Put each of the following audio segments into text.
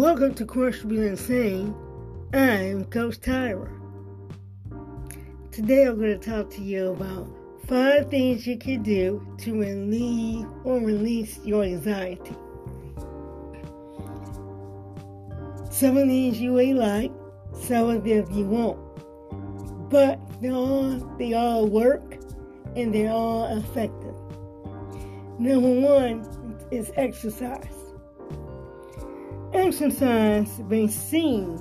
Welcome to Questionable Insane. I'm Coach Tyra. Today I'm going to talk to you about five things you can do to relieve or release your anxiety. Some of these you may like, some of them you won't. But they all, they all work and they're all effective. Number one is exercise. Exercise may seem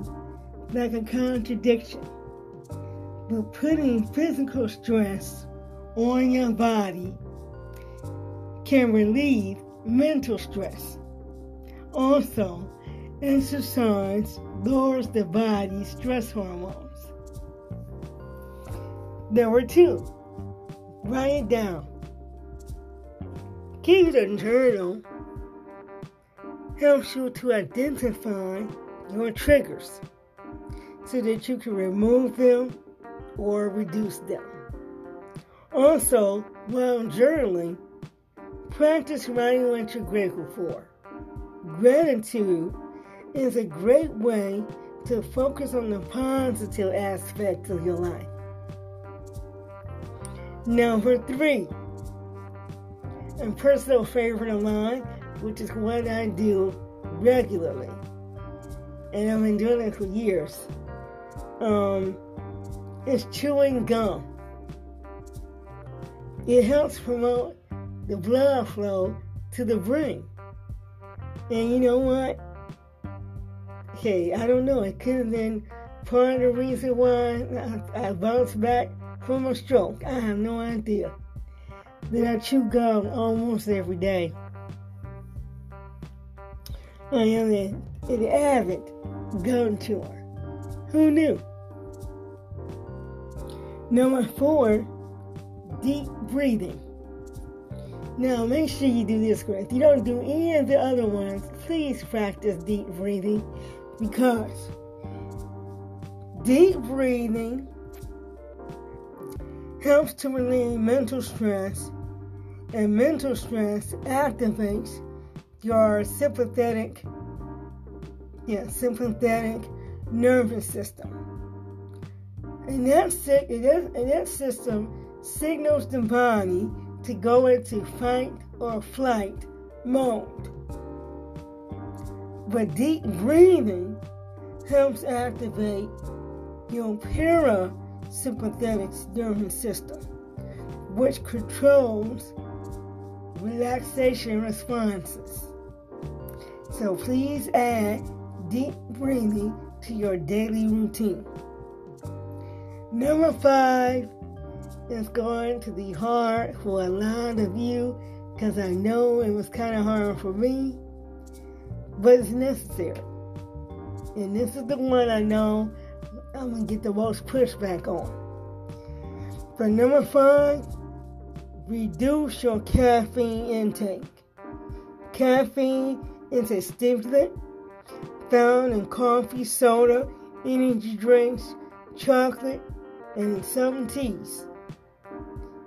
like a contradiction, but putting physical stress on your body can relieve mental stress. Also, exercise lowers the body's stress hormones. Number two, write it down. Keep a journal helps you to identify your triggers so that you can remove them or reduce them. Also, while journaling, practice writing what you're grateful for. Gratitude is a great way to focus on the positive aspects of your life. Number three, a personal favorite of mine which is what I do regularly. And I've been doing it for years. Um, it's chewing gum. It helps promote the blood flow to the brain. And you know what? Hey, I don't know. It could have been part of the reason why I, I bounced back from a stroke. I have no idea. That I chew gum almost every day. I am an, an avid gun tour. Who knew? Number four, deep breathing. Now, make sure you do this correct. If you don't do any of the other ones, please practice deep breathing because deep breathing helps to relieve mental stress, and mental stress activates your sympathetic, yeah, sympathetic nervous system. And that, and that, and that system signals the body to go into fight or flight mode. But deep breathing helps activate your parasympathetic nervous system, which controls relaxation responses. So please add deep breathing to your daily routine. Number five is going to be hard for a lot of you because I know it was kind of hard for me, but it's necessary. And this is the one I know I'm going to get the most pushback on. For number five, reduce your caffeine intake. Caffeine a stimulant found in coffee, soda, energy drinks, chocolate, and some teas.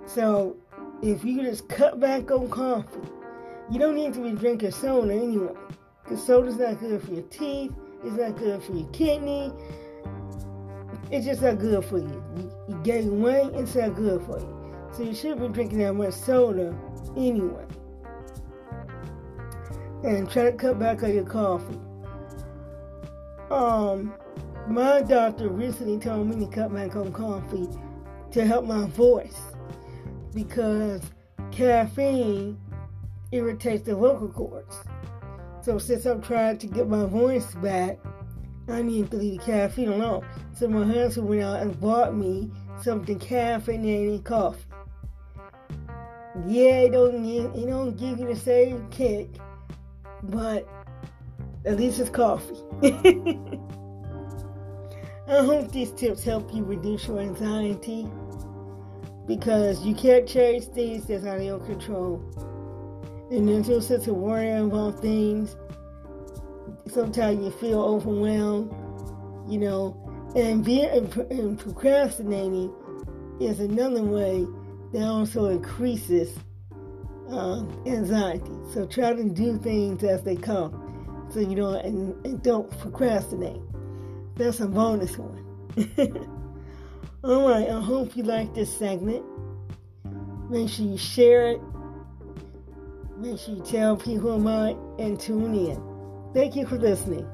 So, if you just cut back on coffee, you don't need to be drinking soda anyway. Because soda's not good for your teeth, it's not good for your kidney, it's just not good for you. You, you gain weight, it's not good for you. So you shouldn't be drinking that much soda anyway and try to cut back on your coffee. Um, my doctor recently told me to cut back on coffee to help my voice because caffeine irritates the vocal cords. So since I'm trying to get my voice back, I need to leave the caffeine alone. So my husband went out and bought me something caffeinated coffee. Yeah, it don't give, it don't give you the same kick but at least it's coffee. I hope these tips help you reduce your anxiety because you can't change things that's out of your control. And there's no sense of worrying about things. Sometimes you feel overwhelmed, you know, and being and procrastinating is another way that also increases uh, anxiety. So try to do things as they come. so you don't and, and don't procrastinate. That's a bonus one. All right, I hope you like this segment. Make sure you share it. Make sure you tell people about it and tune in. Thank you for listening.